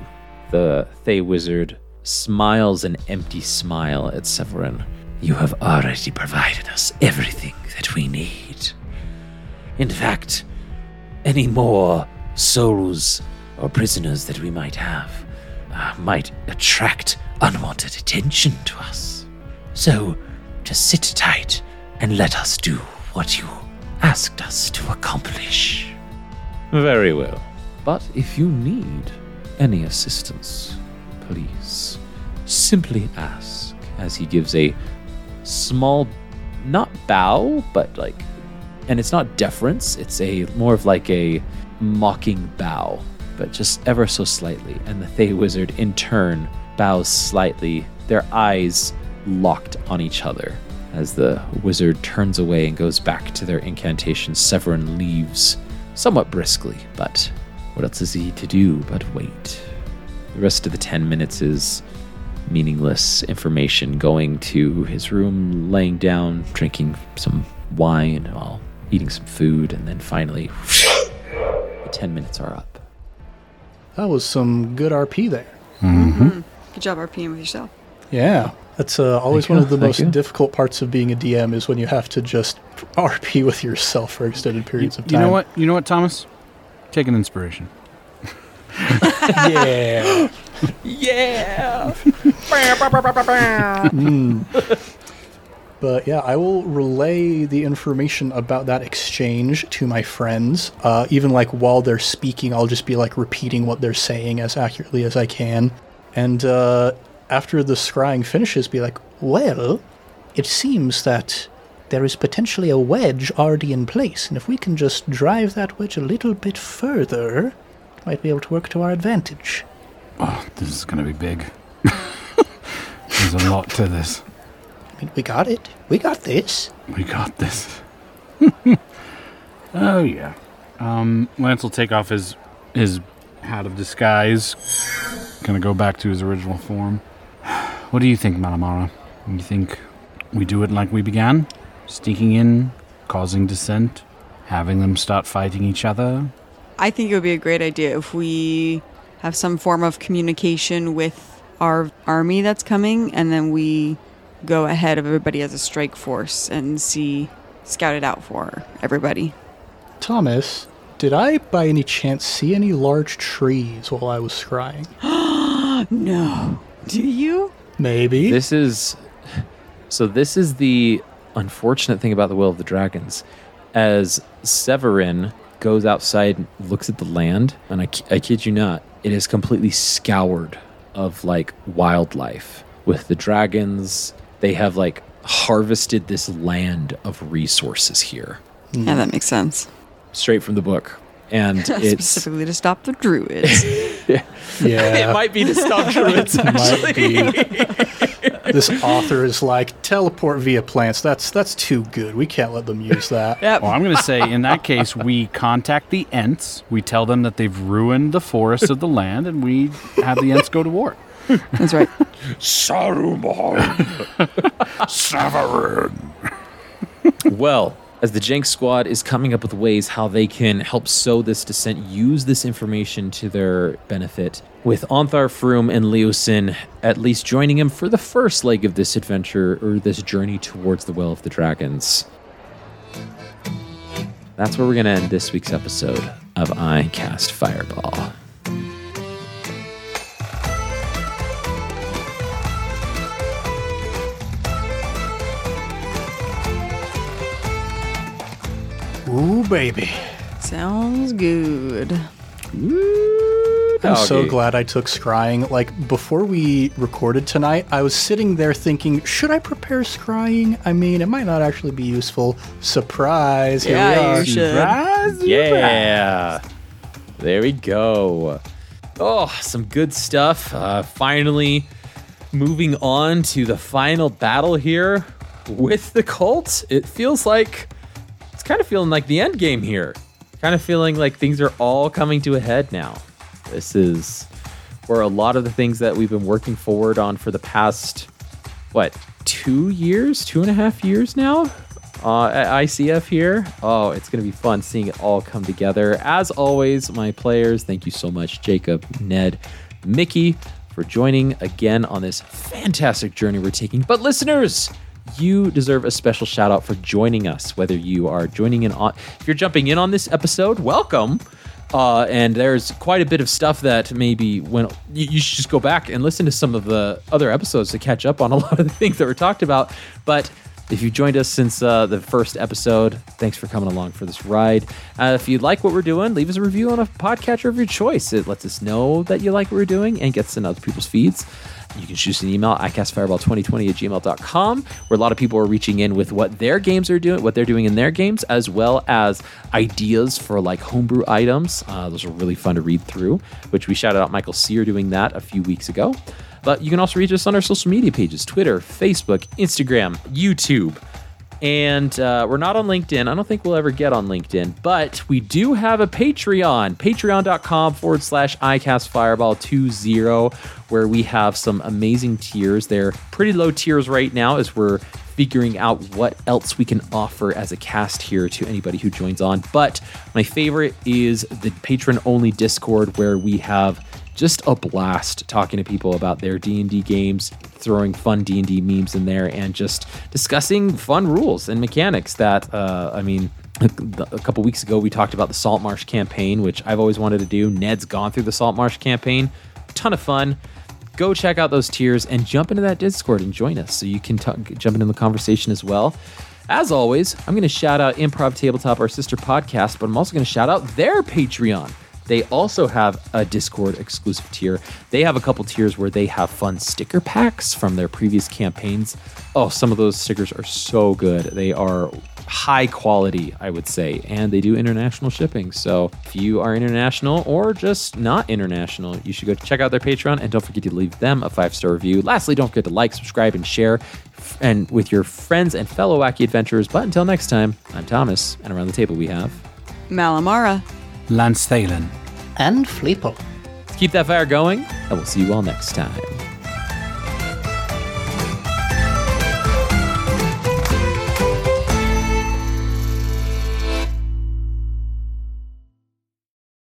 The Thay Wizard smiles an empty smile at Severin. You have already provided us everything that we need. In fact, any more souls or prisoners that we might have uh, might attract unwanted attention to us. So, just sit tight and let us do what you asked us to accomplish. Very well. But if you need any assistance, please simply ask as he gives a small, not bow, but like, and it's not deference, it's a more of like a mocking bow, but just ever so slightly. And the Thay Wizard in turn bows slightly, their eyes locked on each other. As the wizard turns away and goes back to their incantation, Severin leaves somewhat briskly, but what else is he to do but wait? The rest of the 10 minutes is meaningless information going to his room, laying down, drinking some wine, while eating some food, and then finally, the 10 minutes are up. That was some good RP there. Good job RPing with yourself. Yeah, that's uh, always Thank one you, of the thank most you. difficult parts of being a DM is when you have to just RP with yourself for extended periods of time. You time. know what? You know what, Thomas? Take an inspiration. [laughs] Yeah. [laughs] Yeah! [laughs] But yeah, I will relay the information about that exchange to my friends. Uh, even like while they're speaking, I'll just be like repeating what they're saying as accurately as I can. And uh, after the scrying finishes, be like, well, it seems that there is potentially a wedge already in place, and if we can just drive that wedge a little bit further, might be able to work to our advantage. Oh, this is going to be big. [laughs] There's a lot to this. I mean, we got it. We got this. We got this. [laughs] oh yeah. Um, Lance will take off his his hat of disguise. Gonna go back to his original form. [sighs] What do you think, Malamara? You think we do it like we began? Sneaking in, causing dissent, having them start fighting each other? I think it would be a great idea if we have some form of communication with our army that's coming, and then we go ahead of everybody as a strike force and see, scout it out for everybody. Thomas, did I by any chance see any large trees while I was scrying? [gasps] No. Do you? Maybe. This is so. This is the unfortunate thing about the Well of the Dragons. As Severin goes outside, and looks at the land, and I, I kid you not, it is completely scoured of like wildlife. With the dragons, they have like harvested this land of resources here, Yeah, that makes sense. straight from the book, and [laughs] it's Specifically to stop the druids. [laughs] yeah. [laughs] it might be to stop druids. might be. This author is like teleport via plants. That's that's too good. We can't let them use that. yep. Well, I'm going to say in that case, we contact the Ents. We tell them that they've ruined the forests of the land, and we have the Ents go to war. That's right. Saruman! [laughs] Severin! well, as the Jank squad is coming up with ways how they can help sow this dissent, use this information to their benefit, with Ontharr Frume and Leosin at least joining him for the first leg of this adventure or this journey towards the Well of the Dragons. That's where we're going to end this week's episode of I Cast Fireball. Ooh, baby. Sounds good. I'm so glad I took scrying. Like before we recorded tonight, I was sitting there thinking, should I prepare scrying? I mean, it might not actually be useful. Surprise! Here we Yeah, are. you should. Yeah. There we go. Oh, some good stuff. Uh, finally, moving on to the final battle here with the cult. It feels like it's kind of feeling like the end game here. Kind of feeling like things are all coming to a head now. This is where a lot of the things that we've been working forward on for the past, what, two years, two and a half years now uh, at ICF here. Oh, it's going to be fun seeing it all come together. As always, my players, thank you so much, Jacob, Ned, Mickey, for joining again on this fantastic journey we're taking. But listeners, you deserve a special shout out for joining us. Whether you are joining in on, if you're jumping in on this episode, welcome. Uh, and there's quite a bit of stuff that maybe when you, you should just go back and listen to some of the other episodes to catch up on a [laughs] lot of the things that were talked about. But if you joined us since uh, the first episode, thanks for coming along for this ride. Uh, if you like what we're doing, leave us a review on a podcatcher of your choice. It lets us know that you like what we're doing and gets in other people's feeds. You can shoot us an email, icastfireball2020 at gmail.com, where a lot of people are reaching in with what their games are doing, what they're doing in their games, as well as ideas for like homebrew items. Uh, those are really fun to read through, which we shouted out Michael Sear doing that a few weeks ago. But you can also reach us on our social media pages Twitter, Facebook, Instagram, YouTube. And uh, we're not on LinkedIn. I don't think we'll ever get on LinkedIn, but we do have a Patreon, patreon.com forward slash iCastFireball20, where we have some amazing tiers. They're pretty low tiers right now as we're figuring out what else we can offer as a cast here to anybody who joins on. But my favorite is the patron only Discord, where we have just a blast talking to people about their D&D games, throwing fun D&D memes in there and just discussing fun rules and mechanics that uh, I mean [laughs] a couple weeks ago we talked about the Salt Marsh campaign, which I've always wanted to do. Ned's gone through the Salt Marsh campaign. Ton of fun. Go check out those tiers and jump into that Discord and join us so you can talk, jump into the conversation as well. As always, I'm going to shout out Improv Tabletop, our sister podcast, but I'm also going to shout out their Patreon. They also have a Discord exclusive tier. They have a couple tiers where they have fun sticker packs from their previous campaigns. Oh, some of those stickers are so good. They are high quality, I would say, and they do international shipping. So if you are international or just not international, you should go check out their Patreon and don't forget to leave them a five star review. Lastly, don't forget to like, subscribe, and share. And with your friends and fellow wacky adventurers. But until next time, I'm Thomas, and around the table we have. Malamara. Lance Thalen. And Fleeple. Keep that fire going, and we'll see you all next time.